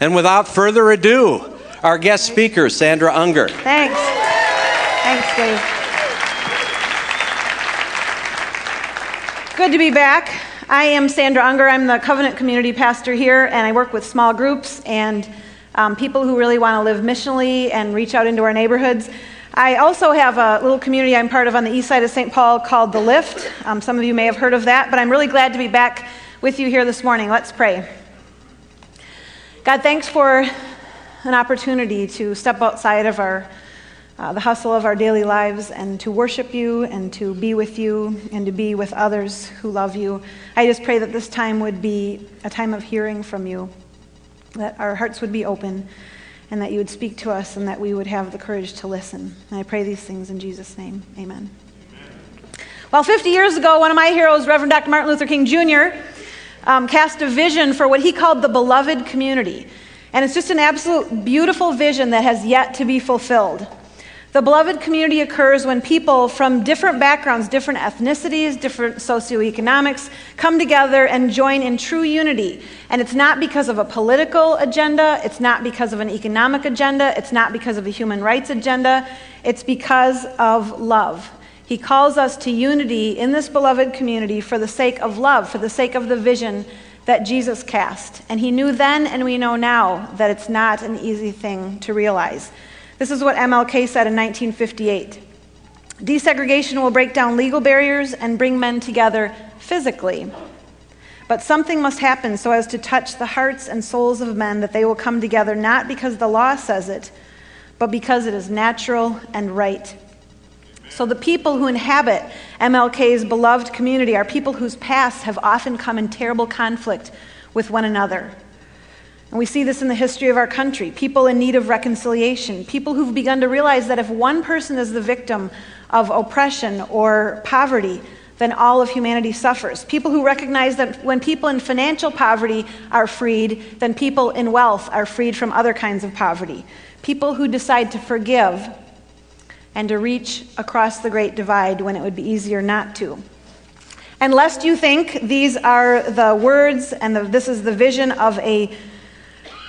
And without further ado, our guest speaker, Sandra Unger. Thanks. Thanks, Dave. Good to be back. I am Sandra Unger. I'm the Covenant Community Pastor here, and I work with small groups and um, people who really want to live missionally and reach out into our neighborhoods. I also have a little community I'm part of on the east side of St. Paul called The Lift. Um, some of you may have heard of that, but I'm really glad to be back with you here this morning. Let's pray. God, thanks for an opportunity to step outside of our uh, the hustle of our daily lives and to worship you and to be with you and to be with others who love you. I just pray that this time would be a time of hearing from you, that our hearts would be open, and that you would speak to us and that we would have the courage to listen. And I pray these things in Jesus' name. Amen. Amen. Well, 50 years ago, one of my heroes, Reverend Dr. Martin Luther King Jr., um, cast a vision for what he called the beloved community. And it's just an absolute beautiful vision that has yet to be fulfilled. The beloved community occurs when people from different backgrounds, different ethnicities, different socioeconomics come together and join in true unity. And it's not because of a political agenda, it's not because of an economic agenda, it's not because of a human rights agenda, it's because of love. He calls us to unity in this beloved community for the sake of love, for the sake of the vision that Jesus cast. And he knew then and we know now that it's not an easy thing to realize. This is what MLK said in 1958 Desegregation will break down legal barriers and bring men together physically. But something must happen so as to touch the hearts and souls of men that they will come together not because the law says it, but because it is natural and right. So, the people who inhabit MLK's beloved community are people whose pasts have often come in terrible conflict with one another. And we see this in the history of our country people in need of reconciliation, people who've begun to realize that if one person is the victim of oppression or poverty, then all of humanity suffers. People who recognize that when people in financial poverty are freed, then people in wealth are freed from other kinds of poverty. People who decide to forgive and to reach across the great divide when it would be easier not to. And lest you think these are the words and the, this is the vision of a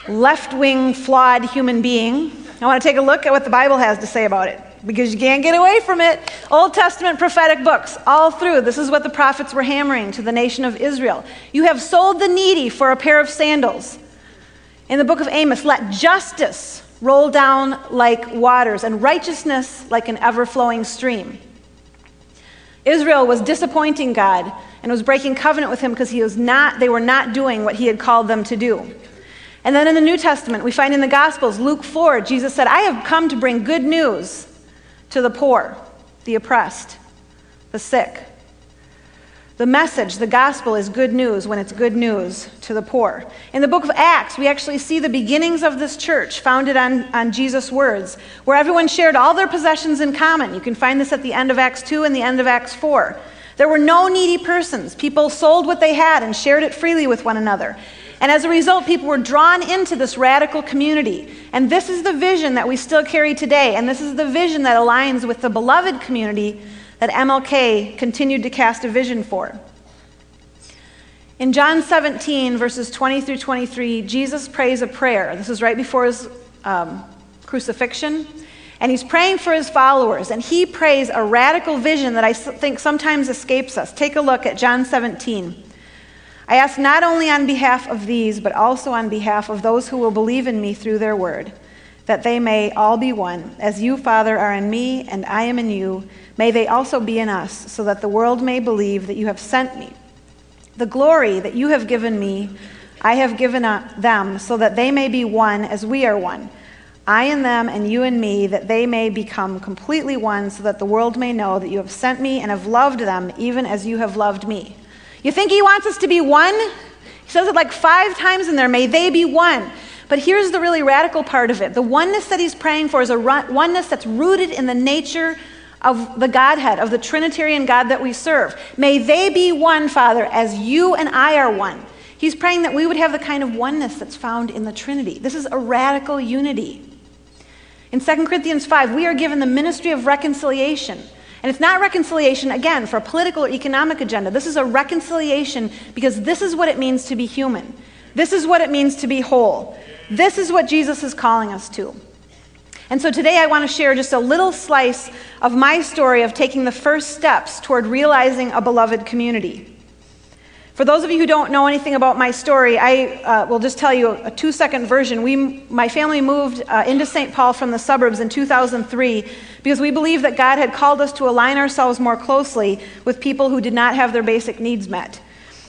left wing, flawed human being, I want to take a look at what the Bible has to say about it because you can't get away from it. Old Testament prophetic books, all through, this is what the prophets were hammering to the nation of Israel. You have sold the needy for a pair of sandals. In the book of Amos, let justice roll down like waters and righteousness like an ever flowing stream. Israel was disappointing God and was breaking covenant with him because he was not, they were not doing what he had called them to do. And then in the New Testament, we find in the Gospels, Luke 4, Jesus said, I have come to bring good news to the poor, the oppressed, the sick. The message, the gospel, is good news when it's good news to the poor. In the book of Acts, we actually see the beginnings of this church founded on, on Jesus' words, where everyone shared all their possessions in common. You can find this at the end of Acts 2 and the end of Acts 4. There were no needy persons. People sold what they had and shared it freely with one another. And as a result, people were drawn into this radical community. And this is the vision that we still carry today. And this is the vision that aligns with the beloved community that MLK continued to cast a vision for. In John 17, verses 20 through 23, Jesus prays a prayer. This is right before his um, crucifixion. And he's praying for his followers. And he prays a radical vision that I think sometimes escapes us. Take a look at John 17. I ask not only on behalf of these, but also on behalf of those who will believe in me through their word, that they may all be one. As you, Father, are in me, and I am in you, may they also be in us, so that the world may believe that you have sent me. The glory that you have given me, I have given them, so that they may be one as we are one. I and them, and you and me, that they may become completely one, so that the world may know that you have sent me and have loved them, even as you have loved me. You think he wants us to be one? He says it like five times in there may they be one. But here's the really radical part of it the oneness that he's praying for is a oneness that's rooted in the nature of the Godhead, of the Trinitarian God that we serve. May they be one, Father, as you and I are one. He's praying that we would have the kind of oneness that's found in the Trinity. This is a radical unity. In 2 Corinthians 5, we are given the ministry of reconciliation. And it's not reconciliation, again, for a political or economic agenda. This is a reconciliation because this is what it means to be human. This is what it means to be whole. This is what Jesus is calling us to. And so today I want to share just a little slice of my story of taking the first steps toward realizing a beloved community. For those of you who don't know anything about my story, I uh, will just tell you a, two second version. We, my family moved uh, into St. Paul from the suburbs in 2003 because we believed that God had called us to align ourselves more closely with people who did not have their basic needs met.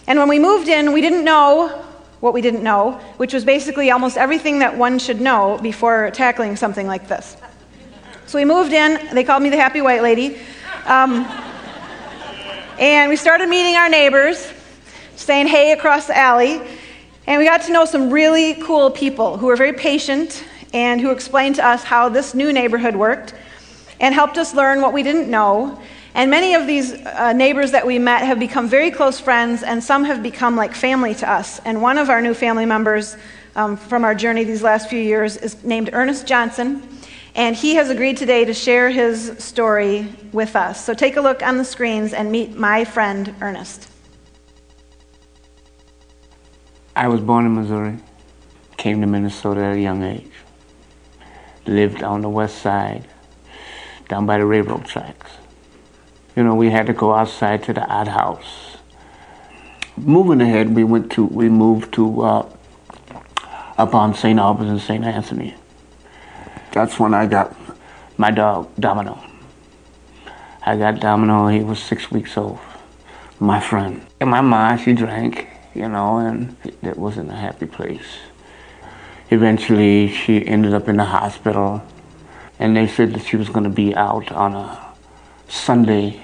And when we moved in, we didn't know what we didn't know, which was basically almost everything that one should know before tackling something like this. So we moved in, they called me the happy white lady. Um, and we started meeting our neighbors, saying hey across the alley. And we got to know some really cool people who were very patient and who explained to us how this new neighborhood worked and helped us learn what we didn't know and many of these uh, neighbors that we met have become very close friends, and some have become like family to us. And one of our new family members um, from our journey these last few years is named Ernest Johnson, and he has agreed today to share his story with us. So take a look on the screens and meet my friend Ernest. I was born in Missouri, came to Minnesota at a young age, lived on the west side, down by the railroad tracks you know, we had to go outside to the odd house. Moving ahead, we went to, we moved to uh, up on St. Albans and St. Anthony. That's when I got my dog, Domino. I got Domino, he was six weeks old, my friend. And my mom, she drank, you know, and it wasn't a happy place. Eventually, she ended up in the hospital, and they said that she was going to be out on a Sunday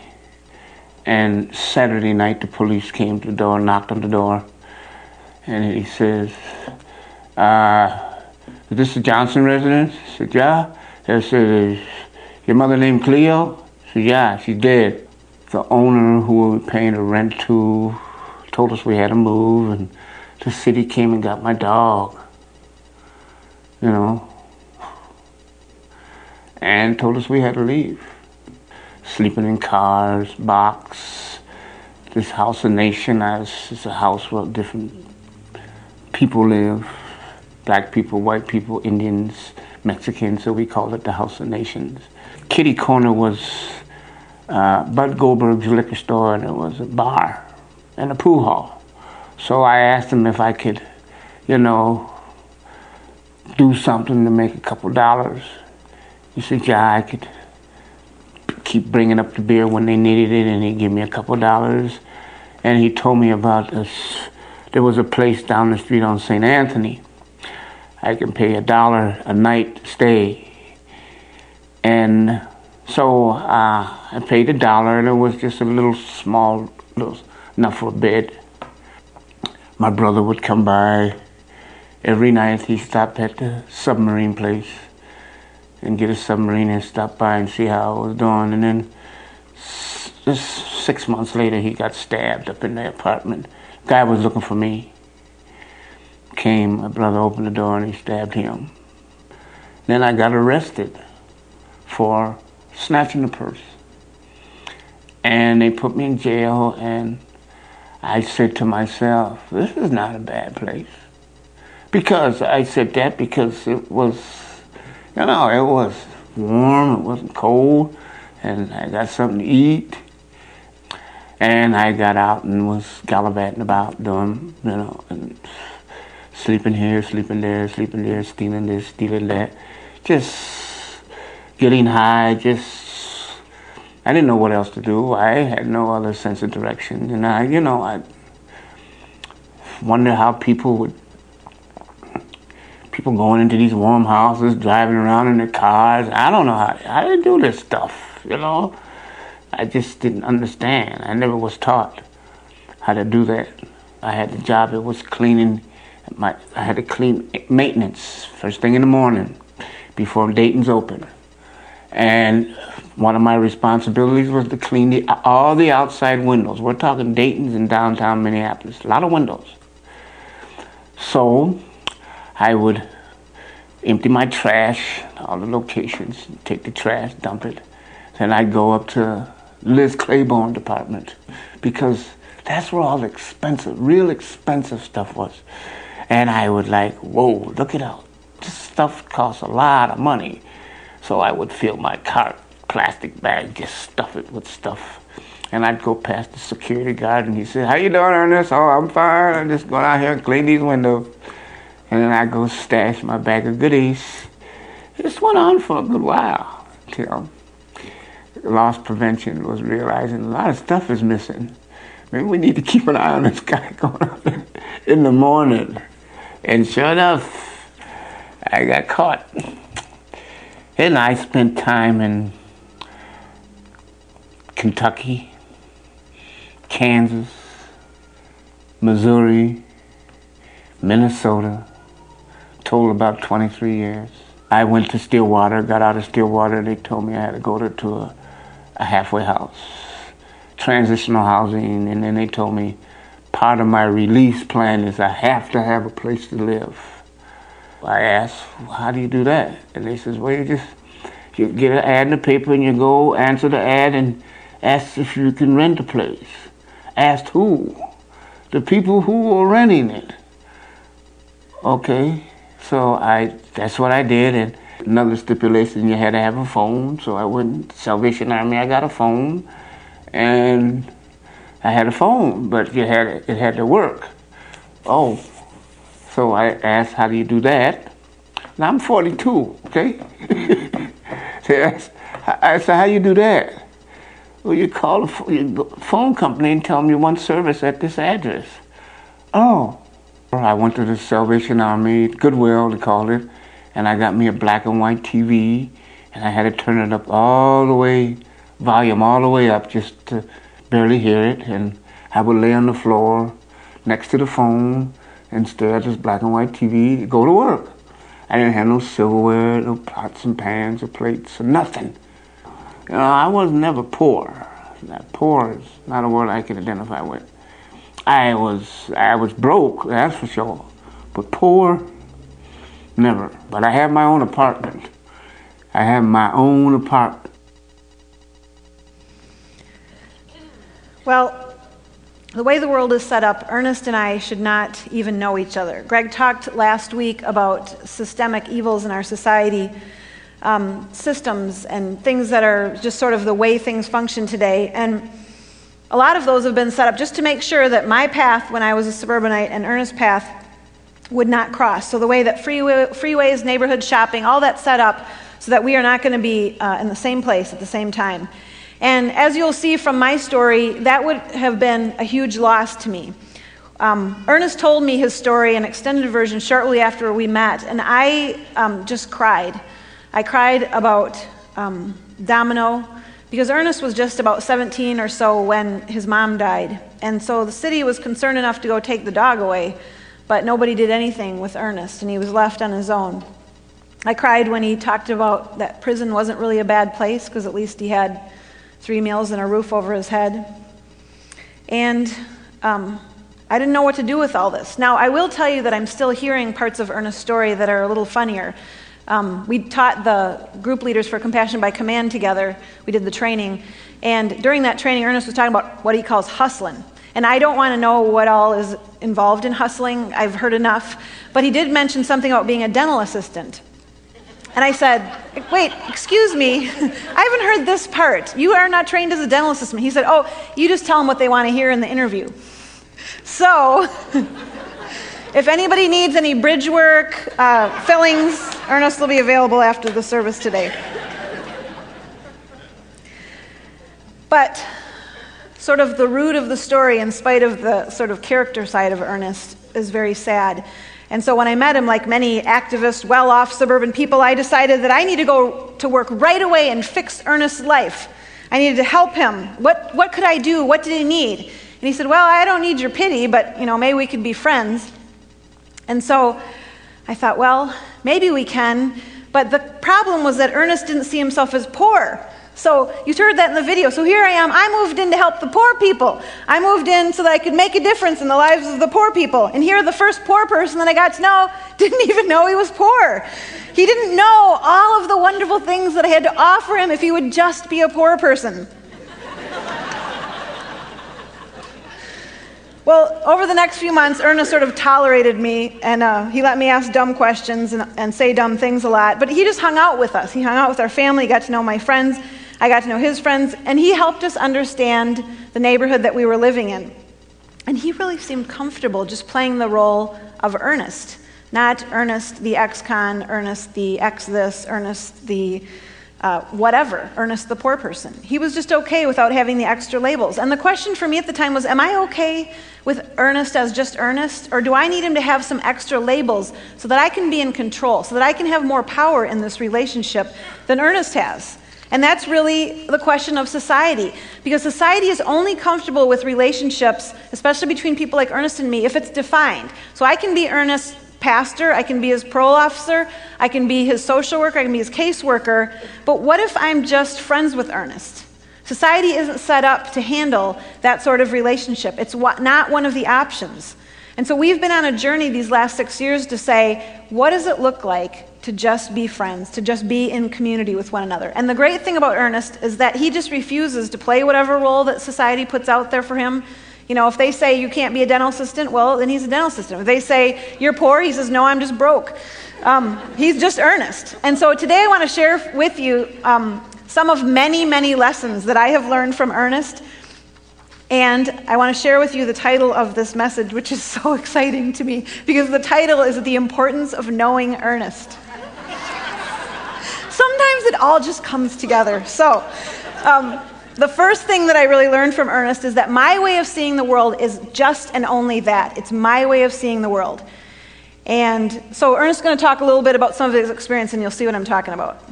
and Saturday night the police came to the door, knocked on the door, and he says, uh, is this Johnson residence? I said, yeah. He said, your mother named Cleo? I said, yeah, she's dead. The owner who we were paying the rent to told us we had to move, and the city came and got my dog. You know, and told us we had to leave sleeping in cars, box. This house of nation is a house where different people live. Black people, white people, Indians, Mexicans, so we call it the House of Nations. Kitty Corner was uh, Bud Goldberg's liquor store, and it was a bar and a pool hall. So I asked him if I could, you know, do something to make a couple dollars. He said, yeah, I could keep bringing up the beer when they needed it, and he'd give me a couple dollars. And he told me about this. There was a place down the street on St. Anthony. I can pay a dollar a night stay. And so uh, I paid a dollar, and it was just a little small, little, enough for a bed. My brother would come by every night. He stopped at the submarine place and get a submarine and stop by and see how I was doing. And then just six months later, he got stabbed up in the apartment. Guy was looking for me. Came, my brother opened the door and he stabbed him. Then I got arrested for snatching the purse. And they put me in jail, and I said to myself, this is not a bad place. Because I said that because it was you know, it was warm, it wasn't cold, and I got something to eat. And I got out and was gallivanting about doing, you know, and sleeping here, sleeping there, sleeping there, stealing this, stealing that. Just getting high, just, I didn't know what else to do. I had no other sense of direction. And I, you know, I wonder how people would people going into these warm houses, driving around in their cars. I don't know how, I didn't do this stuff, you know. I just didn't understand. I never was taught how to do that. I had the job, it was cleaning. My, I had to clean maintenance first thing in the morning before Dayton's open. And one of my responsibilities was to clean the, all the outside windows. We're talking Dayton's in downtown Minneapolis, a lot of windows. So I would empty my trash, all the locations, take the trash, dump it. Then I'd go up to Liz Claiborne department because that's where all the expensive, real expensive stuff was. And I would like, whoa, look it out. This stuff costs a lot of money. So I would fill my cart plastic bag, just stuff it with stuff. And I'd go past the security guard and he said, How you doing, Ernest? Oh, I'm fine. I'm just going out here and clean these windows. And then I go stash my bag of goodies. This went on for a good while till loss prevention was realizing a lot of stuff is missing. Maybe we need to keep an eye on this guy going out in the morning. And sure enough, I got caught. And I spent time in Kentucky, Kansas, Missouri, Minnesota, total about 23 years. I went to Stillwater, got out of Stillwater, they told me I had to go to, to a, a halfway house, transitional housing, and then they told me part of my release plan is I have to have a place to live. I asked, well, how do you do that? And they says, well, you just you get an ad in the paper and you go answer the ad and ask if you can rent a place. Asked who? The people who are renting it. Okay, so I that's what I did. And another stipulation, you had to have a phone. So I went Salvation Army. I got a phone, and I had a phone, but you had it had to work. Oh, so I asked, how do you do that? Now I'm 42. Okay. so I said, how you do that? Well, you call the phone company and tell them you want service at this address. Oh. I went to the Salvation Army, Goodwill, they called it, and I got me a black and white TV, and I had to turn it up all the way, volume all the way up, just to barely hear it. And I would lay on the floor next to the phone and stare at this black and white TV, to go to work. I didn't have no silverware, no pots and pans or plates or nothing. You know, I was never poor. That poor is not a word I can identify with. I was I was broke, that's for sure. But poor, never. But I had my own apartment. I had my own apartment. Well, the way the world is set up, Ernest and I should not even know each other. Greg talked last week about systemic evils in our society, um, systems, and things that are just sort of the way things function today. And a lot of those have been set up just to make sure that my path when I was a suburbanite and Ernest's path would not cross. So the way that freeway, freeways, neighborhood shopping, all that set up so that we are not going to be uh, in the same place at the same time. And as you'll see from my story, that would have been a huge loss to me. Um, Ernest told me his story, an extended version, shortly after we met, and I um, just cried. I cried about um, Domino because Ernest was just about 17 or so when his mom died. And so the city was concerned enough to go take the dog away, but nobody did anything with Ernest, and he was left on his own. I cried when he talked about that prison wasn't really a bad place because at least he had three meals and a roof over his head. And um, I didn't know what to do with all this. Now, I will tell you that I'm still hearing parts of Ernest's story that are a little funnier. Um, we taught the group leaders for Compassion by Command together. We did the training. And during that training, Ernest was talking about what he calls hustling. And I don't want to know what all is involved in hustling. I've heard enough. But he did mention something about being a dental assistant. And I said, Wait, excuse me, I haven't heard this part. You are not trained as a dental assistant. He said, Oh, you just tell them what they want to hear in the interview. So, if anybody needs any bridge work, uh, fillings, Ernest will be available after the service today. But, sort of the root of the story, in spite of the sort of character side of Ernest, is very sad. And so when I met him, like many activist, well off suburban people, I decided that I need to go to work right away and fix Ernest's life. I needed to help him. What, what could I do? What did he need? And he said, Well, I don't need your pity, but you know, maybe we could be friends. And so I thought, well, maybe we can. But the problem was that Ernest didn't see himself as poor. So you heard that in the video. So here I am. I moved in to help the poor people. I moved in so that I could make a difference in the lives of the poor people. And here, the first poor person that I got to know didn't even know he was poor. He didn't know all of the wonderful things that I had to offer him if he would just be a poor person. Well, over the next few months, Ernest sort of tolerated me, and uh, he let me ask dumb questions and, and say dumb things a lot. But he just hung out with us. He hung out with our family, got to know my friends, I got to know his friends, and he helped us understand the neighborhood that we were living in. And he really seemed comfortable just playing the role of Ernest, not Ernest the ex con, Ernest the ex this, Ernest the uh, whatever, Ernest the poor person. He was just okay without having the extra labels. And the question for me at the time was Am I okay with Ernest as just Ernest? Or do I need him to have some extra labels so that I can be in control, so that I can have more power in this relationship than Ernest has? And that's really the question of society. Because society is only comfortable with relationships, especially between people like Ernest and me, if it's defined. So I can be Ernest pastor, I can be his parole officer, I can be his social worker, I can be his caseworker. But what if I'm just friends with Ernest? Society isn't set up to handle that sort of relationship. It's not one of the options. And so we've been on a journey these last six years to say, what does it look like to just be friends, to just be in community with one another? And the great thing about Ernest is that he just refuses to play whatever role that society puts out there for him. You know, if they say you can't be a dental assistant, well, then he's a dental assistant. If they say you're poor, he says, no, I'm just broke. Um, he's just earnest. And so today I want to share with you um, some of many, many lessons that I have learned from Ernest. And I want to share with you the title of this message, which is so exciting to me because the title is The Importance of Knowing Ernest. Sometimes it all just comes together. So, um, the first thing that I really learned from Ernest is that my way of seeing the world is just and only that. It's my way of seeing the world. And so Ernest is going to talk a little bit about some of his experience, and you'll see what I'm talking about.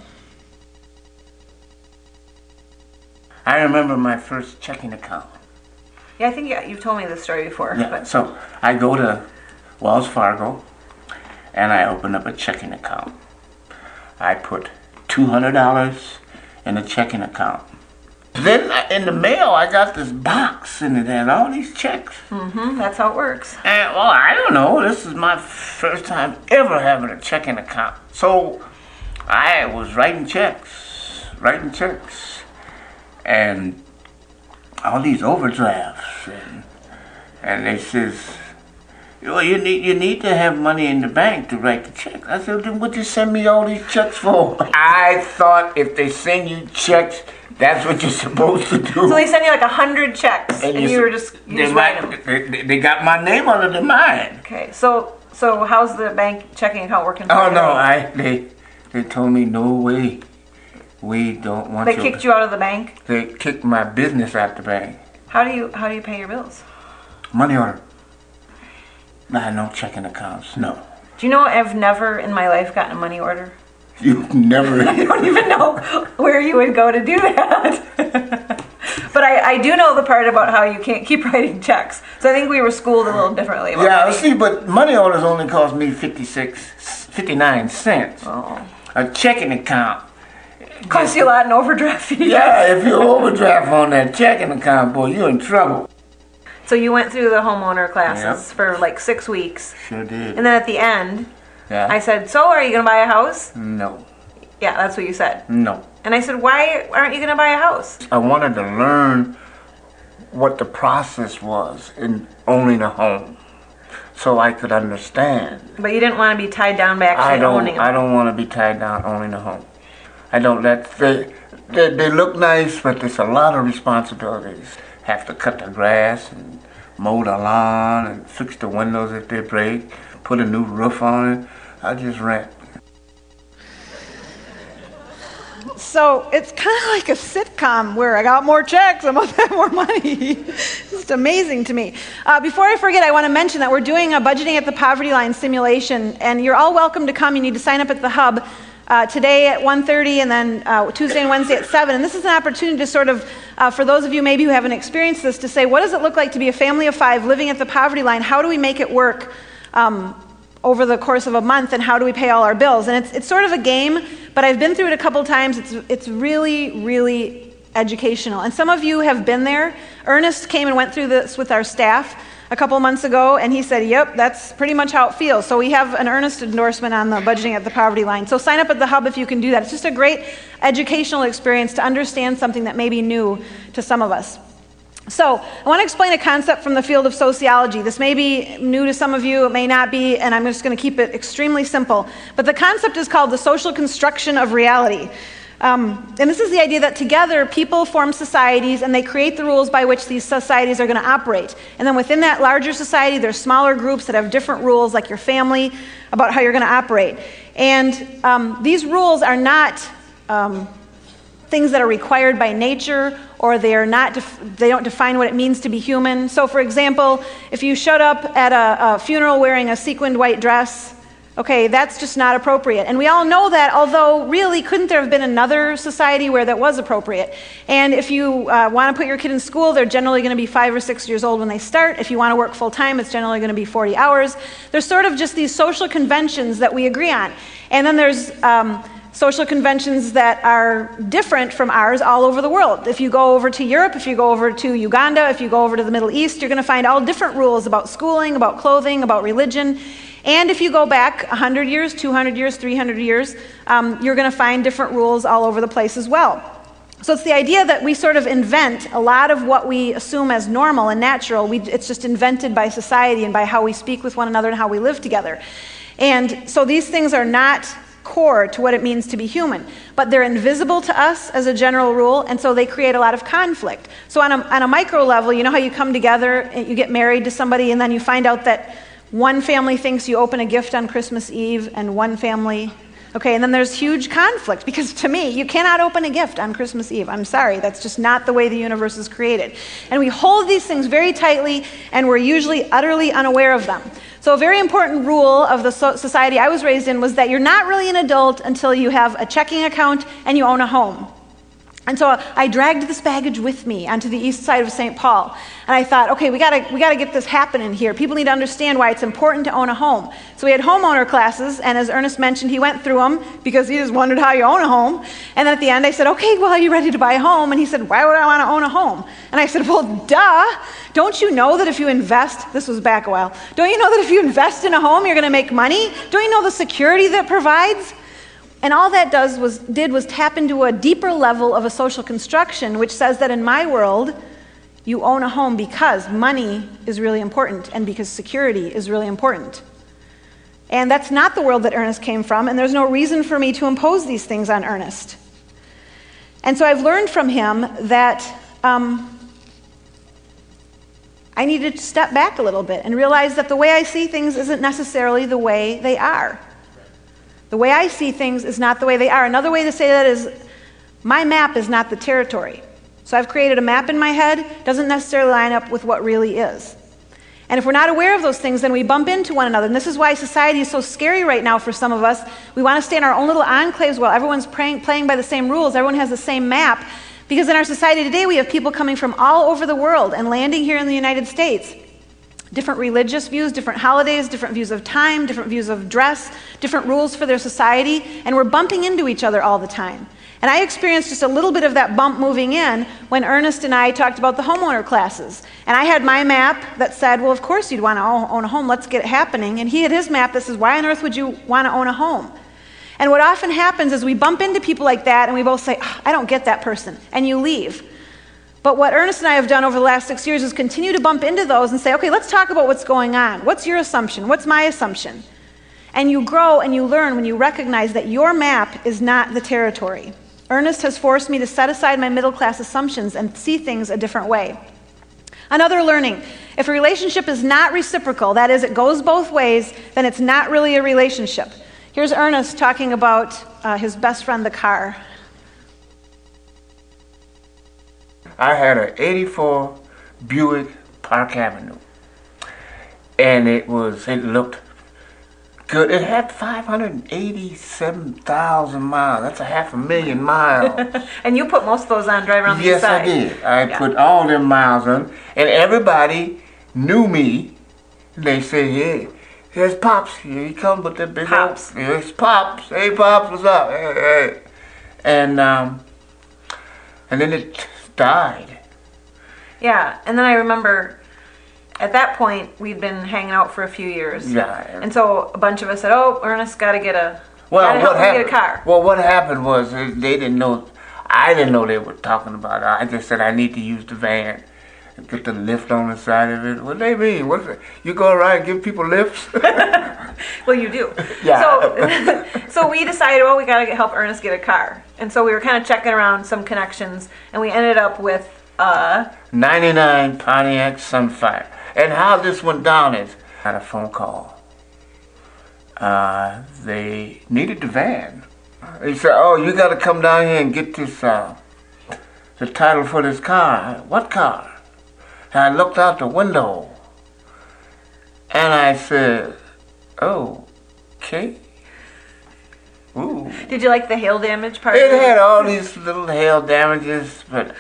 I remember my first checking account. Yeah, I think you've told me this story before. Yeah, but. so I go to Wells Fargo and I open up a checking account. I put $200 in a checking account. Then in the mail, I got this box and it had all these checks. Mm-hmm, that's how it works. And well, I don't know. This is my first time ever having a checking account. So I was writing checks, writing checks, and all these overdrafts, and and they says, well, you need you need to have money in the bank to write the check. I said, then what you send me all these checks for? I thought if they send you checks that's what you're supposed to do. So they send you like a hundred checks, and, and you, were just you just write them. They, they, got my name under the mine. Okay, so so how's the bank checking account working? oh no, I they they told me no way. We don't want. To They kicked you out of the bank. They kicked my business out of the bank. How do you how do you pay your bills? Money order. I checking accounts. No. Do you know I've never in my life gotten a money order? You never. I don't even know where you would go to do that. but I, I, do know the part about how you can't keep writing checks. So I think we were schooled a little differently. yeah, money. see, but money orders only cost me 56, 59 cents. Oh. A checking account. Costs you a lot in overdraft fees. Yeah, if you overdraft on that checking account, boy, you're in trouble. So you went through the homeowner classes yep. for like six weeks. Sure did. And then at the end, yeah. I said, So, are you going to buy a house? No. Yeah, that's what you said. No. And I said, Why aren't you going to buy a house? I wanted to learn what the process was in owning a home so I could understand. But you didn't want to be tied down by actually I don't, owning a. I don't want to be tied down owning a home. I don't let, they, they, they look nice, but there's a lot of responsibilities. Have to cut the grass and mow the lawn and fix the windows if they break, put a new roof on it. I just rent. So it's kind of like a sitcom where I got more checks, I must have more money. it's just amazing to me. Uh, before I forget, I want to mention that we're doing a budgeting at the poverty line simulation, and you're all welcome to come. You need to sign up at the hub. Uh, today at 1.30 and then uh, tuesday and wednesday at 7 and this is an opportunity to sort of uh, for those of you maybe who haven't experienced this to say what does it look like to be a family of five living at the poverty line how do we make it work um, over the course of a month and how do we pay all our bills. And it's, it's sort of a game, but I've been through it a couple times. It's, it's really, really educational. And some of you have been there. Ernest came and went through this with our staff a couple months ago, and he said, Yep, that's pretty much how it feels. So we have an earnest endorsement on the budgeting at the poverty line. So sign up at the hub if you can do that. It's just a great educational experience to understand something that may be new to some of us. So, I want to explain a concept from the field of sociology. This may be new to some of you, it may not be, and I'm just going to keep it extremely simple. But the concept is called the social construction of reality. Um, and this is the idea that together people form societies and they create the rules by which these societies are going to operate. And then within that larger society, there's smaller groups that have different rules, like your family, about how you're going to operate. And um, these rules are not um, things that are required by nature or they are not def- they don't define what it means to be human so for example if you showed up at a, a, funeral wearing a sequined white dress okay that's just not appropriate. And we all know that although really couldn't there have been another society where that was appropriate? And if you uh, want to put your kid in school they're generally going to be five or six years old when they start. If you want to work full time it's generally going to be 40 hours. There's sort of just these social conventions that we agree on. And then there's um, social conventions that are different from ours all over the world. If you go over to Europe, if you go over to Uganda, if you go over to the Middle East, you're going to find all different rules about schooling, about clothing, about religion. And if you go back 100 years, 200 years, 300 years, um, you're going to find different rules all over the place as well. So it's the idea that we sort of invent a lot of what we assume as normal and natural. We, it's just invented by society and by how we speak with one another and how we live together. And so these things are not core to what it means to be human. But they're invisible to us as a general rule, and so they create a lot of conflict. So, on a, on a micro level, you know how you come together, and you get married to somebody, and then you find out that one family thinks you open a gift on Christmas Eve, and one family Okay, and then there's huge conflict because to me, you cannot open a gift on Christmas Eve. I'm sorry, that's just not the way the universe is created. And we hold these things very tightly, and we're usually utterly unaware of them. So, a very important rule of the society I was raised in was that you're not really an adult until you have a checking account and you own a home. And so I dragged this baggage with me onto the east side of St. Paul. And I thought, okay, we gotta, we gotta get this happening here. People need to understand why it's important to own a home. So we had homeowner classes, and as Ernest mentioned, he went through them because he just wondered how you own a home. And then at the end, I said, okay, well, are you ready to buy a home? And he said, why would I wanna own a home? And I said, well, duh. Don't you know that if you invest, this was back a while, don't you know that if you invest in a home, you're gonna make money? Don't you know the security that provides? And all that does was, did was tap into a deeper level of a social construction, which says that in my world, you own a home because money is really important and because security is really important. And that's not the world that Ernest came from, and there's no reason for me to impose these things on Ernest. And so I've learned from him that um, I needed to step back a little bit and realize that the way I see things isn't necessarily the way they are. The way I see things is not the way they are. Another way to say that is my map is not the territory. So I've created a map in my head, doesn't necessarily line up with what really is. And if we're not aware of those things, then we bump into one another. And this is why society is so scary right now for some of us. We want to stay in our own little enclaves while everyone's praying, playing by the same rules, everyone has the same map. Because in our society today, we have people coming from all over the world and landing here in the United States different religious views, different holidays, different views of time, different views of dress, different rules for their society, and we're bumping into each other all the time. And I experienced just a little bit of that bump moving in when Ernest and I talked about the homeowner classes. And I had my map that said, well, of course you'd want to own a home, let's get it happening. And he had his map that says, why on earth would you want to own a home? And what often happens is we bump into people like that and we both say, oh, I don't get that person, and you leave. But what Ernest and I have done over the last six years is continue to bump into those and say, okay, let's talk about what's going on. What's your assumption? What's my assumption? And you grow and you learn when you recognize that your map is not the territory. Ernest has forced me to set aside my middle class assumptions and see things a different way. Another learning if a relationship is not reciprocal, that is, it goes both ways, then it's not really a relationship. Here's Ernest talking about uh, his best friend, the car. I had an 84 Buick Park Avenue. And it was, it looked good. It had 587,000 miles. That's a half a million miles. and you put most of those on drive around yes, the side. Yes, I did. I yeah. put all them miles on. And everybody knew me. They said, yeah, here's Pops. Here he comes with the big Pops. Old, here's Pops. Hey, Pops, what's up? Hey, hey. And, um, and then it died. Yeah, and then I remember at that point we'd been hanging out for a few years. Yeah. And so a bunch of us said, "Oh, Ernest got to get a well, what happened, get a car." Well, what happened was they didn't know. I didn't know they were talking about it. I just said I need to use the van, and get the lift on the side of it. What do they mean? What's it? You go around and give people lifts? Well, you do. Yeah. So, so we decided, well, we got to help Ernest get a car. And so we were kind of checking around some connections, and we ended up with, a 99 Pontiac Sunfire. And how this went down is I had a phone call. Uh, they needed the van. They said, "Oh, you got to come down here and get this uh, the title for this car." What car? And I looked out the window, and I said, "Oh, okay." Ooh. did you like the hail damage part? It had all these little hail damages, but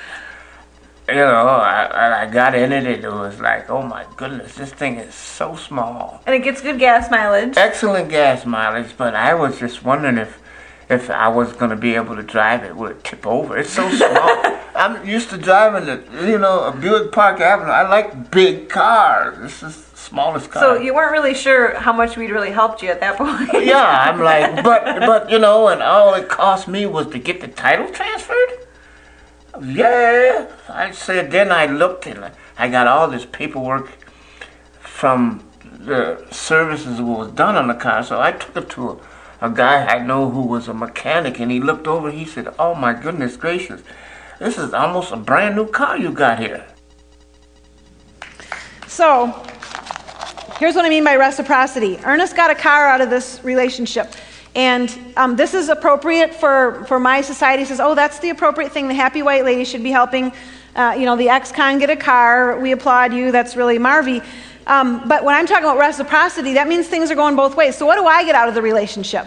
you know, I, I got in it. And it was like, oh my goodness, this thing is so small. And it gets good gas mileage. Excellent gas mileage, but I was just wondering if if I was going to be able to drive it, would it tip over? It's so small. I'm used to driving the, you know, a Buick Park Avenue. I like big cars. This is smallest car. So you weren't really sure how much we'd really helped you at that point. yeah, I'm like, but but you know, and all it cost me was to get the title transferred. Yeah, I said. Then I looked and I got all this paperwork from the services that was done on the car. So I took it to a, a guy I know who was a mechanic, and he looked over. He said, "Oh my goodness gracious, this is almost a brand new car you got here." So, here's what I mean by reciprocity. Ernest got a car out of this relationship. And um, this is appropriate for, for my society. It Says, oh, that's the appropriate thing. The happy white lady should be helping, uh, you know, the ex-con get a car. We applaud you. That's really Marvy. Um, but when I'm talking about reciprocity, that means things are going both ways. So what do I get out of the relationship?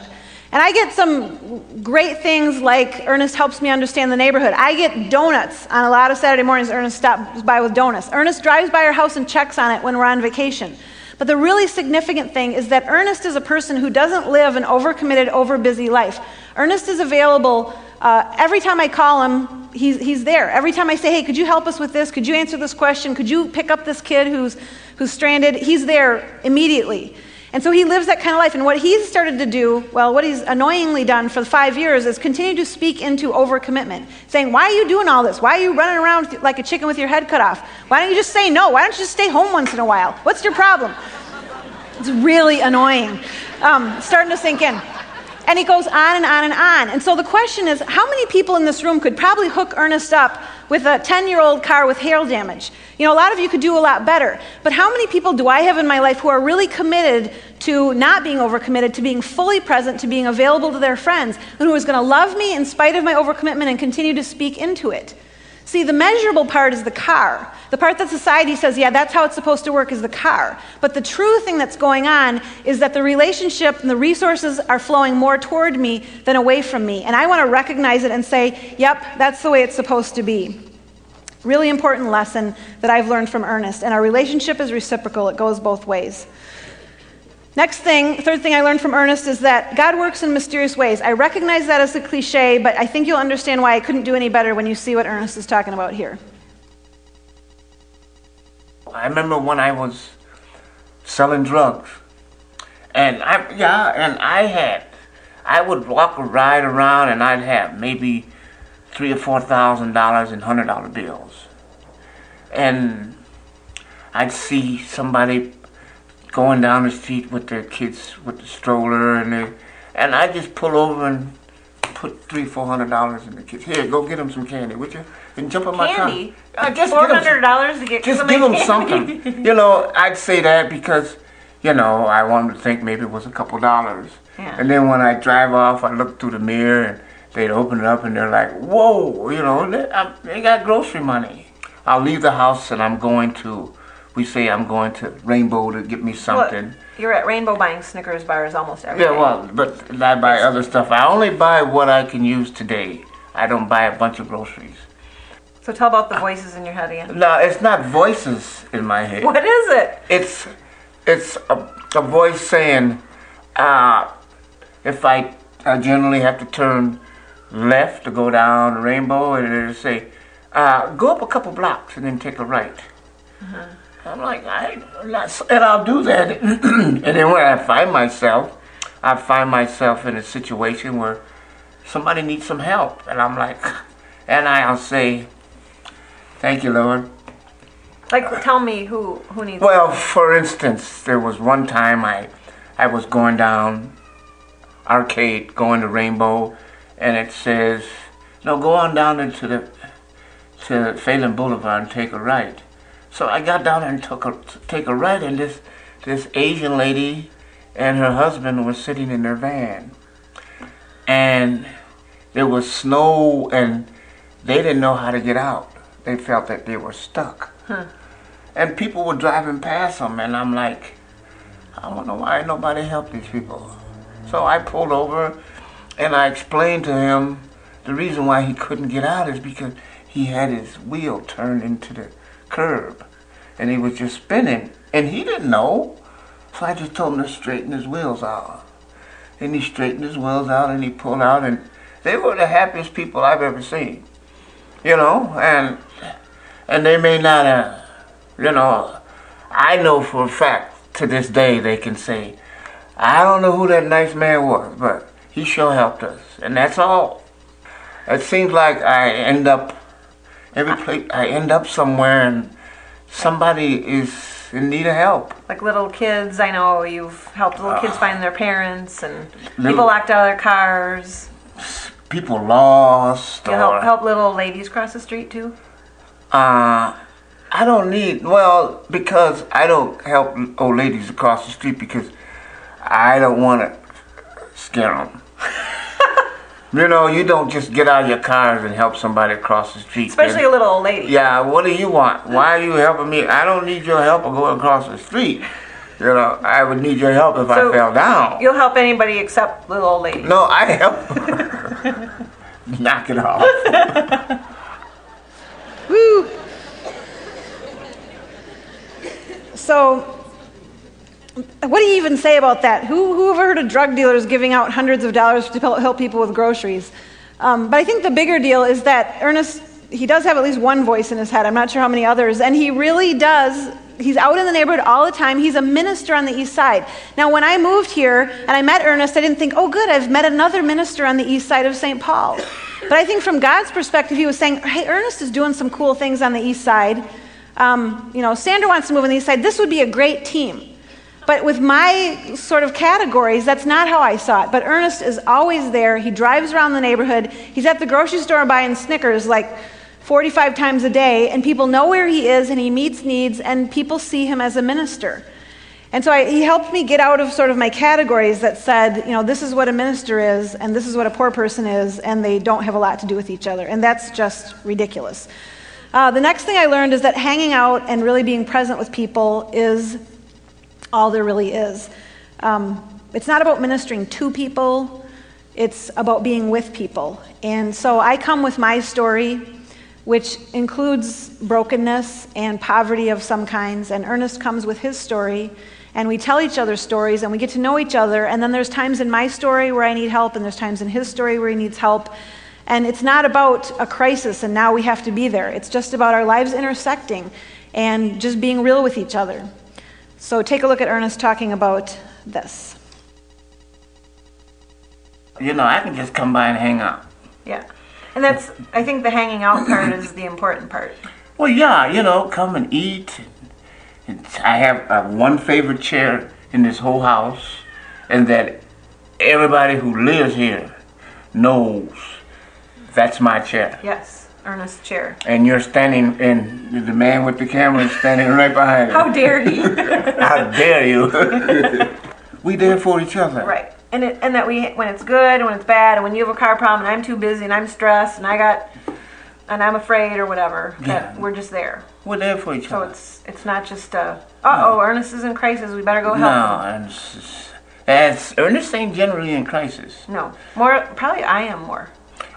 And I get some great things like Ernest helps me understand the neighborhood. I get donuts on a lot of Saturday mornings. Ernest stops by with donuts. Ernest drives by our house and checks on it when we're on vacation. But the really significant thing is that Ernest is a person who doesn't live an overcommitted, overbusy life. Ernest is available uh, every time I call him, he's, he's there. Every time I say, hey, could you help us with this? Could you answer this question? Could you pick up this kid who's, who's stranded? He's there immediately. And so he lives that kind of life. And what he's started to do, well, what he's annoyingly done for five years is continue to speak into overcommitment, saying, Why are you doing all this? Why are you running around like a chicken with your head cut off? Why don't you just say no? Why don't you just stay home once in a while? What's your problem? It's really annoying. Um, starting to sink in. And he goes on and on and on. And so the question is how many people in this room could probably hook Ernest up with a 10 year old car with hail damage? You know, a lot of you could do a lot better. But how many people do I have in my life who are really committed to not being overcommitted, to being fully present, to being available to their friends, and who is going to love me in spite of my overcommitment and continue to speak into it? See, the measurable part is the car. The part that society says, yeah, that's how it's supposed to work is the car. But the true thing that's going on is that the relationship and the resources are flowing more toward me than away from me. And I want to recognize it and say, yep, that's the way it's supposed to be. Really important lesson that I've learned from Ernest. And our relationship is reciprocal, it goes both ways. Next thing, third thing I learned from Ernest is that God works in mysterious ways. I recognize that as a cliche, but I think you'll understand why I couldn't do any better when you see what Ernest is talking about here. I remember when I was selling drugs, and I yeah, and I had, I would walk or ride around, and I'd have maybe three or four thousand dollars in hundred dollar bills, and I'd see somebody going down the street with their kids with the stroller, and they, and I just pull over and put three, four hundred dollars in the kids. Here, go get them some candy, would you? And jump in my car. Candy? Uh, just Four get 'em some- hundred dollars to get just give them candy? something. you know, I'd say that because, you know, I wanted to think maybe it was a couple dollars. Yeah. And then when I drive off, I look through the mirror and they'd open it up and they're like, whoa, you know, they, I, they got grocery money. I'll leave the house and I'm going to, we say I'm going to Rainbow to get me something. Well, you're at Rainbow buying Snickers bars almost every Yeah, day. well, but I buy other stuff. I only buy what I can use today. I don't buy a bunch of groceries. So tell about the voices in your head again. No, it's not voices in my head. What is it? it's it's a, a voice saying, uh, if I, I generally have to turn left to go down rainbow, and it'll say, uh, go up a couple blocks and then take a right. I'm like, I, and I'll do that. and then when I find myself, I find myself in a situation where somebody needs some help, and I'm like, and I'll say, thank you, Lord. Like, tell me who who needs. Well, for instance, there was one time I, I was going down arcade, going to Rainbow, and it says, no, go on down into the, to Phalen Boulevard and take a right. So I got down there and took a, take a right, and this, this Asian lady and her husband was sitting in their van. And there was snow, and they didn't know how to get out. They felt that they were stuck. And people were driving past them, and I'm like, I don't know why nobody helped these people. So I pulled over and I explained to him the reason why he couldn't get out is because he had his wheel turned into the curb and he was just spinning and he didn't know. So I just told him to straighten his wheels out. And he straightened his wheels out and he pulled out and they were the happiest people I've ever seen. You know, and and they may not uh, you know, I know for a fact to this day they can say, I don't know who that nice man was, but he sure helped us, and that's all. It seems like I end up every place I end up somewhere, and somebody is in need of help. Like little kids, I know you've helped little kids find their parents and Little- people locked out of their cars. People lost, You help, help little ladies cross the street too. uh, I don't need well because I don't help old ladies across the street because I don't want to scare them. you know, you don't just get out of your cars and help somebody across the street. Especially a little old lady. Yeah, what do you want? Why are you helping me? I don't need your help of going across the street. You know, I would need your help if So, I fell down. You'll help anybody except little old ladies. No, I help. Knock it off. Woo! So, what do you even say about that? Who, who ever heard of drug dealers giving out hundreds of dollars to help people with groceries? Um, but I think the bigger deal is that Ernest, he does have at least one voice in his head. I'm not sure how many others. And he really does, he's out in the neighborhood all the time. He's a minister on the east side. Now, when I moved here and I met Ernest, I didn't think, oh, good, I've met another minister on the east side of St. Paul. But I think from God's perspective, he was saying, hey, Ernest is doing some cool things on the east side. Um, you know, Sandra wants to move on the east side. This would be a great team. But with my sort of categories, that's not how I saw it. But Ernest is always there. He drives around the neighborhood. He's at the grocery store buying Snickers like 45 times a day, and people know where he is, and he meets needs, and people see him as a minister. And so I, he helped me get out of sort of my categories that said, you know, this is what a minister is, and this is what a poor person is, and they don't have a lot to do with each other. And that's just ridiculous. Uh, the next thing I learned is that hanging out and really being present with people is all there really is. Um, it's not about ministering to people, it's about being with people. And so I come with my story, which includes brokenness and poverty of some kinds, and Ernest comes with his story. And we tell each other stories and we get to know each other. And then there's times in my story where I need help, and there's times in his story where he needs help. And it's not about a crisis and now we have to be there. It's just about our lives intersecting and just being real with each other. So take a look at Ernest talking about this. You know, I can just come by and hang out. Yeah. And that's, I think the hanging out part is the important part. Well, yeah, you know, come and eat. And I have uh, one favorite chair in this whole house, and that everybody who lives here knows that's my chair. Yes. Ernest chair. And you're standing, and the man with the camera is standing right behind How dare he? How dare you? we there for each other. right. And it, and that we when it's good and when it's bad and when you have a car problem and I'm too busy and I'm stressed and I got and I'm afraid or whatever that Yeah. we're just there. We're there for each So other. So it's it's not just uh oh Ernest is in crisis we better go help No, him. and it's- that's Ernest ain't generally in crisis. No, more probably I am more.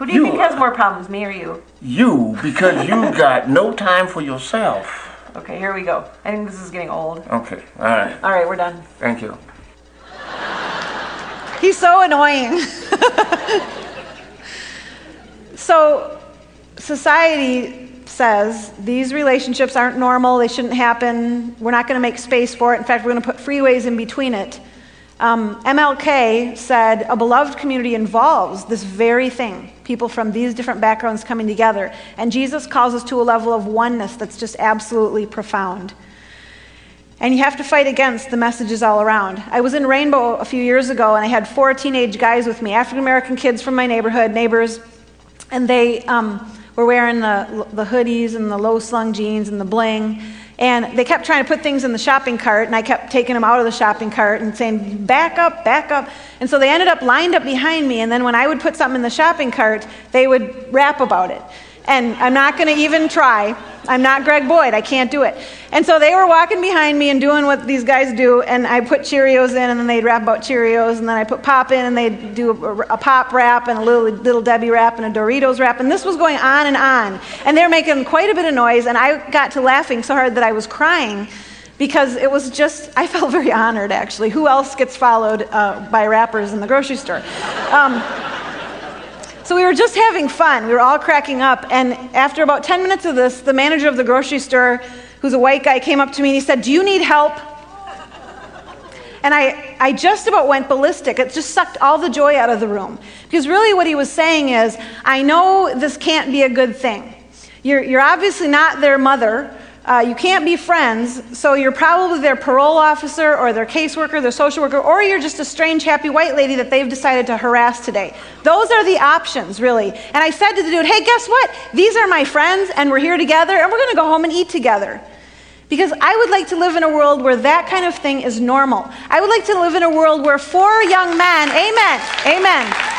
Who do you, You think has more problems, me or you? You, because you've got no time for yourself. Okay, here we go. I think this is getting old. Okay, all right. All right, we're done. Thank you. He's so annoying. so, society says these relationships aren't normal, they shouldn't happen, we're not going to make space for it. In fact, we're going to put freeways in between it. Um, MLK said a beloved community involves this very thing people from these different backgrounds coming together. And Jesus calls us to a level of oneness that's just absolutely profound. And you have to fight against the messages all around. I was in Rainbow a few years ago, and I had four teenage guys with me, African American kids from my neighborhood, neighbors, and they um, were wearing the, the hoodies and the low slung jeans and the bling. And they kept trying to put things in the shopping cart, and I kept taking them out of the shopping cart and saying, back up, back up. And so they ended up lined up behind me, and then when I would put something in the shopping cart, they would rap about it. And I'm not going to even try. I'm not Greg Boyd. I can't do it. And so they were walking behind me and doing what these guys do. And I put Cheerios in, and then they'd rap about Cheerios. And then I put pop in, and they'd do a, a pop rap and a little, little Debbie rap and a Doritos rap. And this was going on and on. And they were making quite a bit of noise. And I got to laughing so hard that I was crying because it was just, I felt very honored actually. Who else gets followed uh, by rappers in the grocery store? Um, so we were just having fun. We were all cracking up. And after about 10 minutes of this, the manager of the grocery store, who's a white guy, came up to me and he said, Do you need help? And I, I just about went ballistic. It just sucked all the joy out of the room. Because really, what he was saying is, I know this can't be a good thing. You're, you're obviously not their mother. Uh, you can't be friends, so you're probably their parole officer or their caseworker, their social worker, or you're just a strange, happy white lady that they've decided to harass today. Those are the options, really. And I said to the dude, hey, guess what? These are my friends, and we're here together, and we're going to go home and eat together. Because I would like to live in a world where that kind of thing is normal. I would like to live in a world where four young men, amen, amen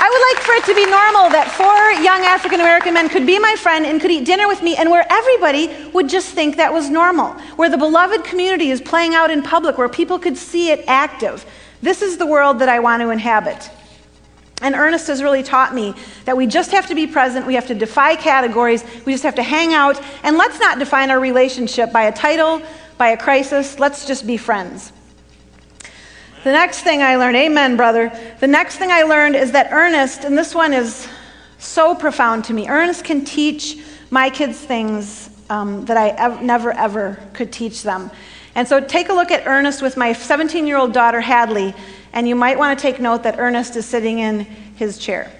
I would like for it to be normal that four young African American men could be my friend and could eat dinner with me, and where everybody would just think that was normal. Where the beloved community is playing out in public, where people could see it active. This is the world that I want to inhabit. And Ernest has really taught me that we just have to be present, we have to defy categories, we just have to hang out, and let's not define our relationship by a title, by a crisis, let's just be friends. The next thing I learned, amen, brother. The next thing I learned is that Ernest, and this one is so profound to me, Ernest can teach my kids things um, that I ev- never, ever could teach them. And so take a look at Ernest with my 17 year old daughter, Hadley, and you might want to take note that Ernest is sitting in his chair.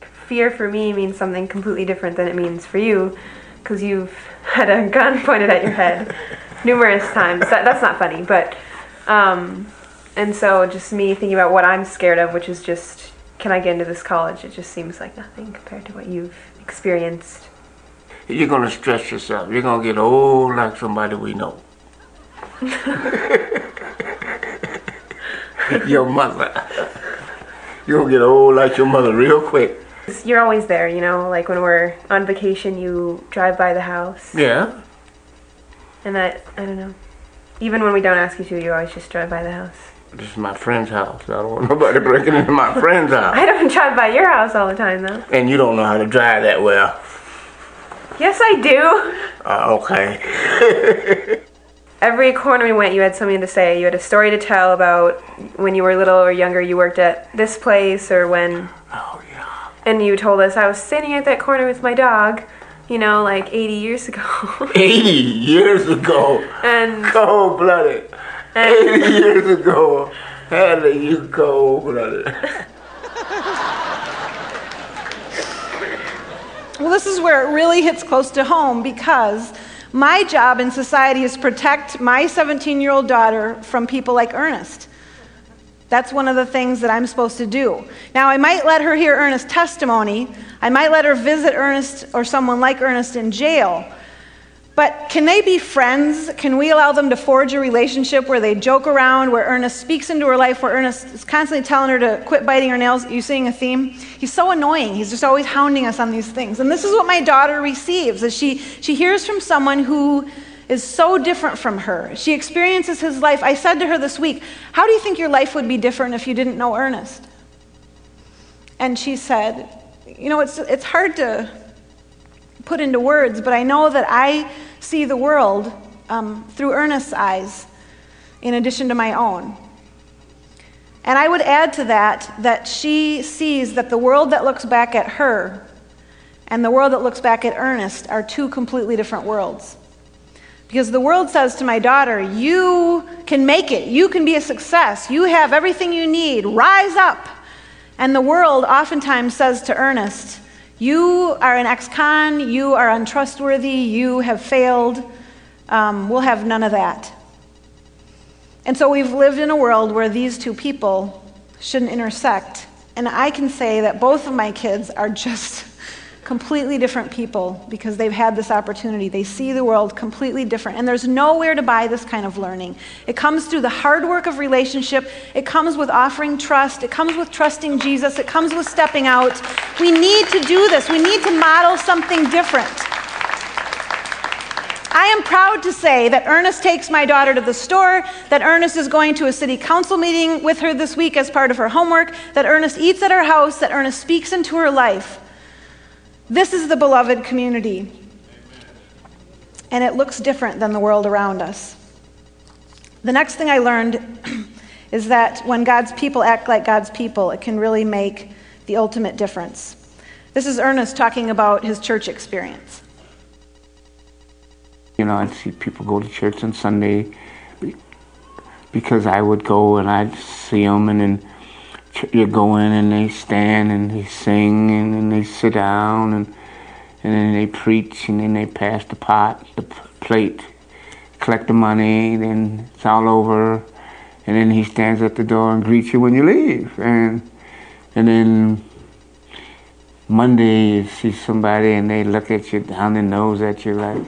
Fear for me means something completely different than it means for you because you've had a gun pointed at your head numerous times. That, that's not funny, but um, and so just me thinking about what I'm scared of, which is just can I get into this college? It just seems like nothing compared to what you've experienced. You're gonna stress yourself. You're gonna get old like somebody we know. your mother. You're gonna get old like your mother real quick. You're always there, you know. Like when we're on vacation, you drive by the house. Yeah. And that, I don't know. Even when we don't ask you to, you always just drive by the house. This is my friend's house. I don't want nobody breaking into my friend's house. I don't drive by your house all the time, though. And you don't know how to drive that well. Yes, I do. Uh, okay. Every corner we went, you had something to say. You had a story to tell about when you were little or younger, you worked at this place, or when. Oh, yeah. And you told us, I was standing at that corner with my dog you know, like 80 years ago. 80 years ago. And cold blooded. 80 years ago. How do you cold blooded? well, this is where it really hits close to home because my job in society is protect my 17 year old daughter from people like Ernest. That's one of the things that I'm supposed to do. Now, I might let her hear Ernest's testimony. I might let her visit Ernest or someone like Ernest in jail. But can they be friends? Can we allow them to forge a relationship where they joke around, where Ernest speaks into her life, where Ernest is constantly telling her to quit biting her nails? You seeing a theme? He's so annoying. He's just always hounding us on these things. And this is what my daughter receives as she, she hears from someone who is so different from her. She experiences his life. I said to her this week, How do you think your life would be different if you didn't know Ernest? And she said, You know, it's, it's hard to put into words, but I know that I see the world um, through Ernest's eyes in addition to my own. And I would add to that that she sees that the world that looks back at her and the world that looks back at Ernest are two completely different worlds. Because the world says to my daughter, You can make it. You can be a success. You have everything you need. Rise up. And the world oftentimes says to Ernest, You are an ex con. You are untrustworthy. You have failed. Um, we'll have none of that. And so we've lived in a world where these two people shouldn't intersect. And I can say that both of my kids are just completely different people because they've had this opportunity. They see the world completely different. And there's nowhere to buy this kind of learning. It comes through the hard work of relationship, it comes with offering trust, it comes with trusting Jesus, it comes with stepping out. We need to do this, we need to model something different. I am proud to say that Ernest takes my daughter to the store, that Ernest is going to a city council meeting with her this week as part of her homework, that Ernest eats at her house, that Ernest speaks into her life. This is the beloved community. And it looks different than the world around us. The next thing I learned is that when God's people act like God's people, it can really make the ultimate difference. This is Ernest talking about his church experience. You know, I'd see people go to church on Sunday because I would go and I'd see them, and then you go in and they stand and they sing and then they sit down and and then they preach and then they pass the pot, the plate, collect the money, then it's all over, and then he stands at the door and greets you when you leave, and and then Monday you see somebody and they look at you down their nose at you like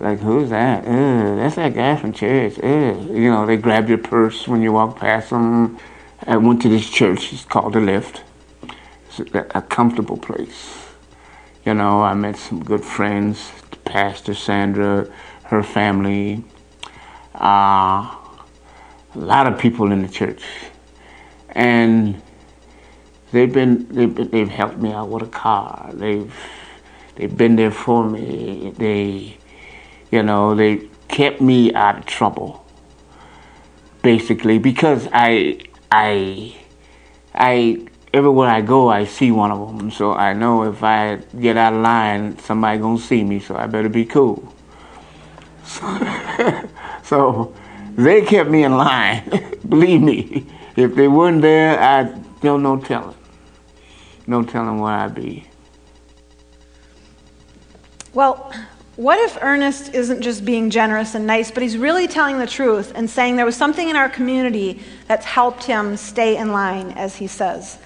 like who's that? That's that guy from church. You know, they grab your purse when you walk past them. I went to this church. It's called the Lift. It's a, a comfortable place. You know, I met some good friends. Pastor Sandra, her family, uh, a lot of people in the church, and they've been they've, they've helped me out with a car. They've they've been there for me. They you know, they kept me out of trouble. Basically, because I, I, I, everywhere I go, I see one of them. So I know if I get out of line, somebody gonna see me. So I better be cool. So, so they kept me in line. Believe me, if they weren't there, I don't no telling, no telling where I'd be. Well, what if Ernest isn't just being generous and nice, but he's really telling the truth and saying there was something in our community that's helped him stay in line, as he says?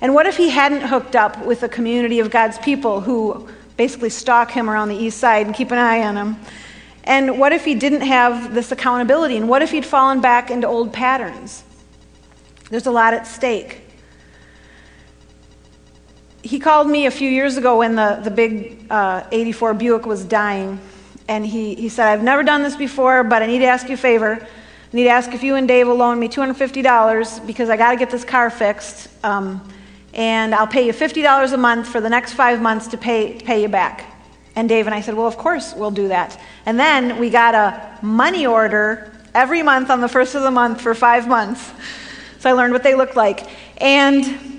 And what if he hadn't hooked up with a community of God's people who basically stalk him around the east side and keep an eye on him? And what if he didn't have this accountability? And what if he'd fallen back into old patterns? There's a lot at stake he called me a few years ago when the, the big uh, 84 Buick was dying. And he, he said, I've never done this before, but I need to ask you a favor. I need to ask if you and Dave will loan me $250 because I got to get this car fixed. Um, and I'll pay you $50 a month for the next five months to pay, pay you back. And Dave and I said, Well, of course we'll do that. And then we got a money order every month on the first of the month for five months. So I learned what they look like. And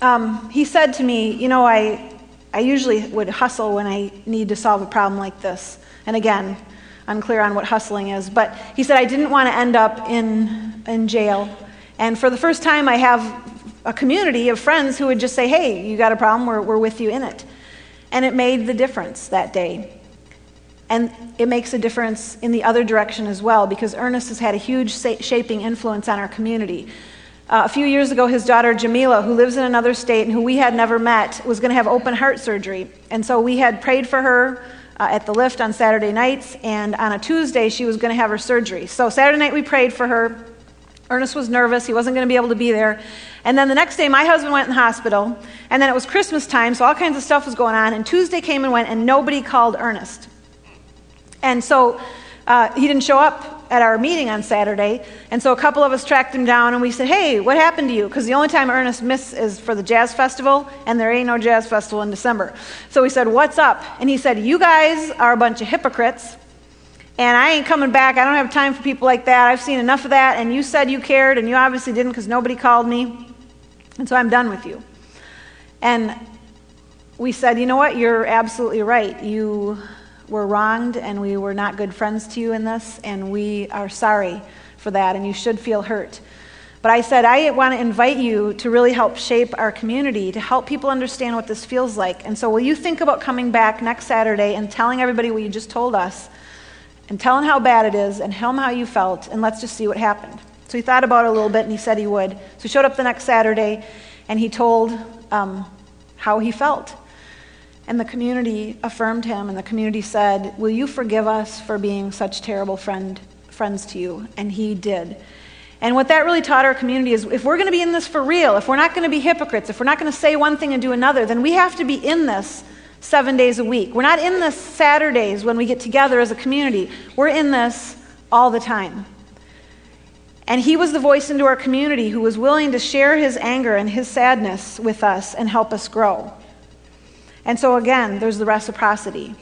um, he said to me, You know, I, I usually would hustle when I need to solve a problem like this. And again, unclear on what hustling is. But he said, I didn't want to end up in, in jail. And for the first time, I have a community of friends who would just say, Hey, you got a problem? We're, we're with you in it. And it made the difference that day. And it makes a difference in the other direction as well because Ernest has had a huge shaping influence on our community. Uh, a few years ago, his daughter Jamila, who lives in another state and who we had never met, was going to have open heart surgery. And so we had prayed for her uh, at the lift on Saturday nights, and on a Tuesday, she was going to have her surgery. So Saturday night, we prayed for her. Ernest was nervous. He wasn't going to be able to be there. And then the next day, my husband went in the hospital. And then it was Christmas time, so all kinds of stuff was going on. And Tuesday came and went, and nobody called Ernest. And so uh, he didn't show up at our meeting on Saturday. And so a couple of us tracked him down and we said, Hey, what happened to you? Because the only time Ernest miss is for the jazz festival, and there ain't no jazz festival in December. So we said, What's up? And he said, You guys are a bunch of hypocrites. And I ain't coming back. I don't have time for people like that. I've seen enough of that. And you said you cared, and you obviously didn't because nobody called me. And so I'm done with you. And we said, You know what? You're absolutely right. You were wronged and we were not good friends to you in this, and we are sorry for that, and you should feel hurt. But I said, I want to invite you to really help shape our community, to help people understand what this feels like. And so, will you think about coming back next Saturday and telling everybody what you just told us, and telling how bad it is, and tell them how you felt, and let's just see what happened. So, he thought about it a little bit, and he said he would. So, he showed up the next Saturday, and he told um, how he felt. And the community affirmed him, and the community said, Will you forgive us for being such terrible friend, friends to you? And he did. And what that really taught our community is if we're going to be in this for real, if we're not going to be hypocrites, if we're not going to say one thing and do another, then we have to be in this seven days a week. We're not in this Saturdays when we get together as a community. We're in this all the time. And he was the voice into our community who was willing to share his anger and his sadness with us and help us grow. And so, again, there's the reciprocity.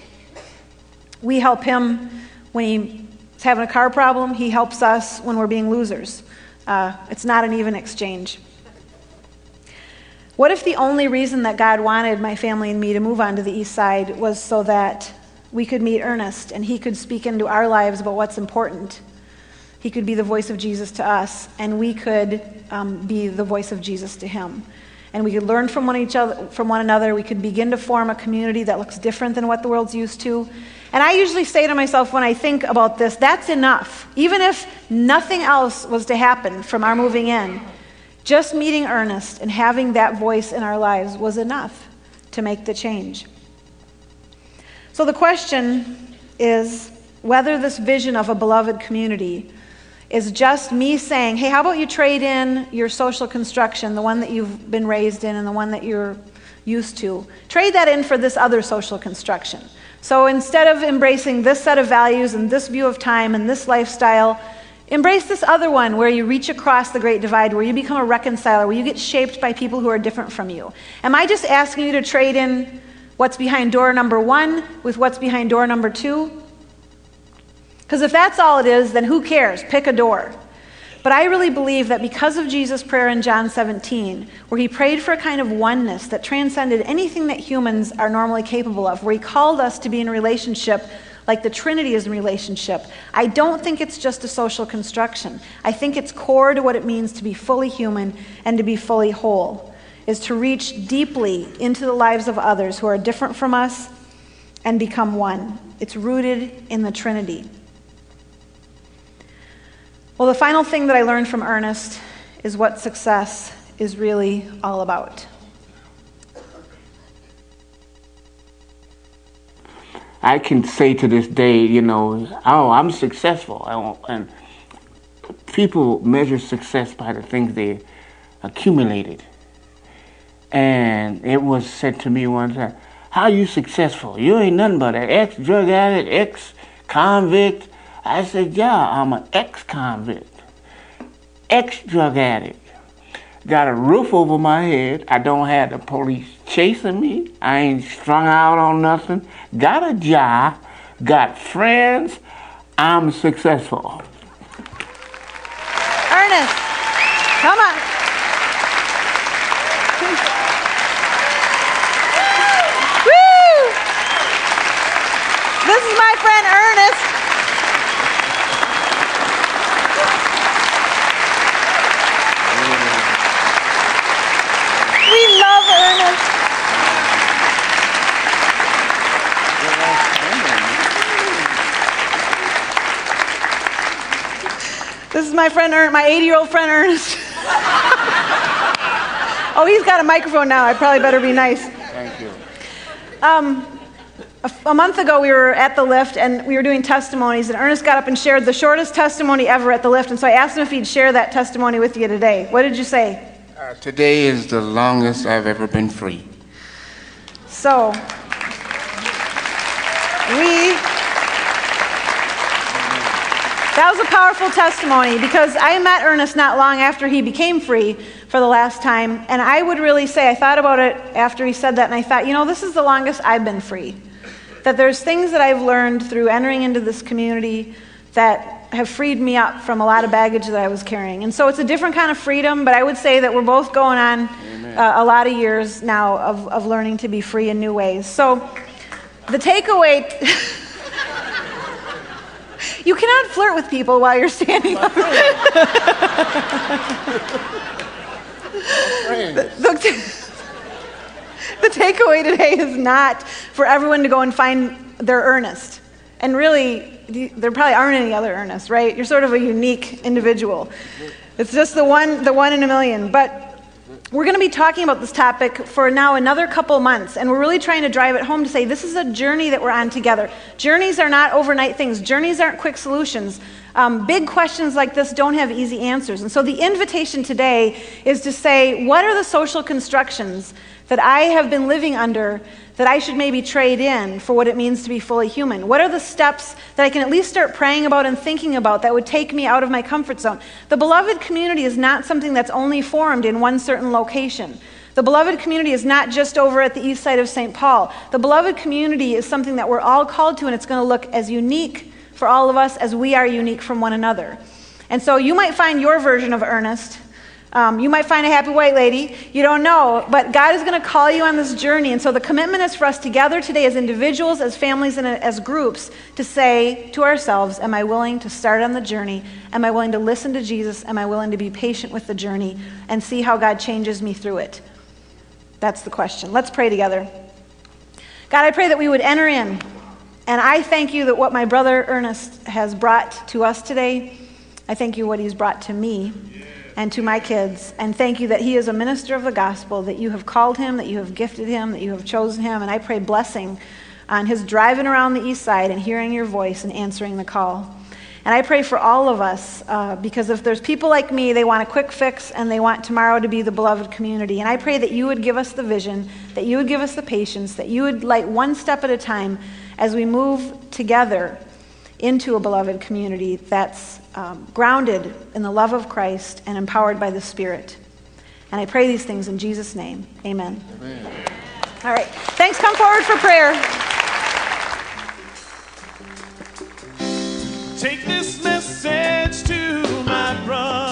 We help him when he's having a car problem, he helps us when we're being losers. Uh, it's not an even exchange. What if the only reason that God wanted my family and me to move on to the east side was so that we could meet Ernest and he could speak into our lives about what's important? He could be the voice of Jesus to us, and we could um, be the voice of Jesus to him. And we could learn from one, each other, from one another. We could begin to form a community that looks different than what the world's used to. And I usually say to myself when I think about this, that's enough. Even if nothing else was to happen from our moving in, just meeting Ernest and having that voice in our lives was enough to make the change. So the question is whether this vision of a beloved community is just me saying, hey, how about you trade in your social construction, the one that you've been raised in and the one that you're used to? Trade that in for this other social construction. So instead of embracing this set of values and this view of time and this lifestyle, embrace this other one where you reach across the great divide, where you become a reconciler, where you get shaped by people who are different from you. Am I just asking you to trade in what's behind door number one with what's behind door number two? Because if that's all it is, then who cares? Pick a door. But I really believe that because of Jesus' prayer in John 17, where he prayed for a kind of oneness that transcended anything that humans are normally capable of, where he called us to be in relationship like the Trinity is in relationship, I don't think it's just a social construction. I think it's core to what it means to be fully human and to be fully whole, is to reach deeply into the lives of others who are different from us and become one. It's rooted in the Trinity. Well, the final thing that I learned from Ernest is what success is really all about. I can say to this day, you know, oh, I'm successful. And people measure success by the things they accumulated. And it was said to me one time, how you successful? You ain't nothing but an ex-drug addict, ex-convict. I said, yeah, I'm an ex-convict, ex-drug addict. Got a roof over my head. I don't have the police chasing me. I ain't strung out on nothing. Got a job. Got friends. I'm successful. Ernest, come on. Woo! This is my friend Ernest. We love Ernest. This is my friend Ernest, my 80 year old friend Ernest. oh, he's got a microphone now. I probably better be nice. Thank you. Um, a, a month ago, we were at the lift and we were doing testimonies, and Ernest got up and shared the shortest testimony ever at the lift. And so I asked him if he'd share that testimony with you today. What did you say? Uh, today is the longest I've ever been free. So, we. That was a powerful testimony because I met Ernest not long after he became free for the last time. And I would really say, I thought about it after he said that, and I thought, you know, this is the longest I've been free. That there's things that I've learned through entering into this community that have freed me up from a lot of baggage that I was carrying. And so it's a different kind of freedom, but I would say that we're both going on uh, a lot of years now of, of learning to be free in new ways. So the takeaway. You cannot flirt with people while you're standing up. the, the takeaway today is not for everyone to go and find their Ernest. And really, there probably aren't any other Ernest, right? You're sort of a unique individual. It's just the one, the one in a million. But we're going to be talking about this topic for now another couple months, and we're really trying to drive it home to say this is a journey that we're on together. Journeys are not overnight things, journeys aren't quick solutions. Um, big questions like this don't have easy answers. And so the invitation today is to say, what are the social constructions that I have been living under that I should maybe trade in for what it means to be fully human? What are the steps that I can at least start praying about and thinking about that would take me out of my comfort zone? The beloved community is not something that's only formed in one certain location. The beloved community is not just over at the east side of St. Paul. The beloved community is something that we're all called to, and it's going to look as unique for all of us as we are unique from one another. And so you might find your version of Ernest um, you might find a happy white lady. You don't know. But God is going to call you on this journey. And so the commitment is for us together today as individuals, as families, and as groups to say to ourselves, Am I willing to start on the journey? Am I willing to listen to Jesus? Am I willing to be patient with the journey and see how God changes me through it? That's the question. Let's pray together. God, I pray that we would enter in. And I thank you that what my brother Ernest has brought to us today, I thank you what he's brought to me and to my kids. And thank you that he is a minister of the gospel, that you have called him, that you have gifted him, that you have chosen him. And I pray blessing on his driving around the east side and hearing your voice and answering the call. And I pray for all of us uh, because if there's people like me, they want a quick fix and they want tomorrow to be the beloved community. And I pray that you would give us the vision, that you would give us the patience, that you would light one step at a time as we move together into a beloved community that's um, grounded in the love of Christ and empowered by the Spirit. And I pray these things in Jesus' name. Amen. Amen. All right. Thanks. Come forward for prayer. Take this message to my brother.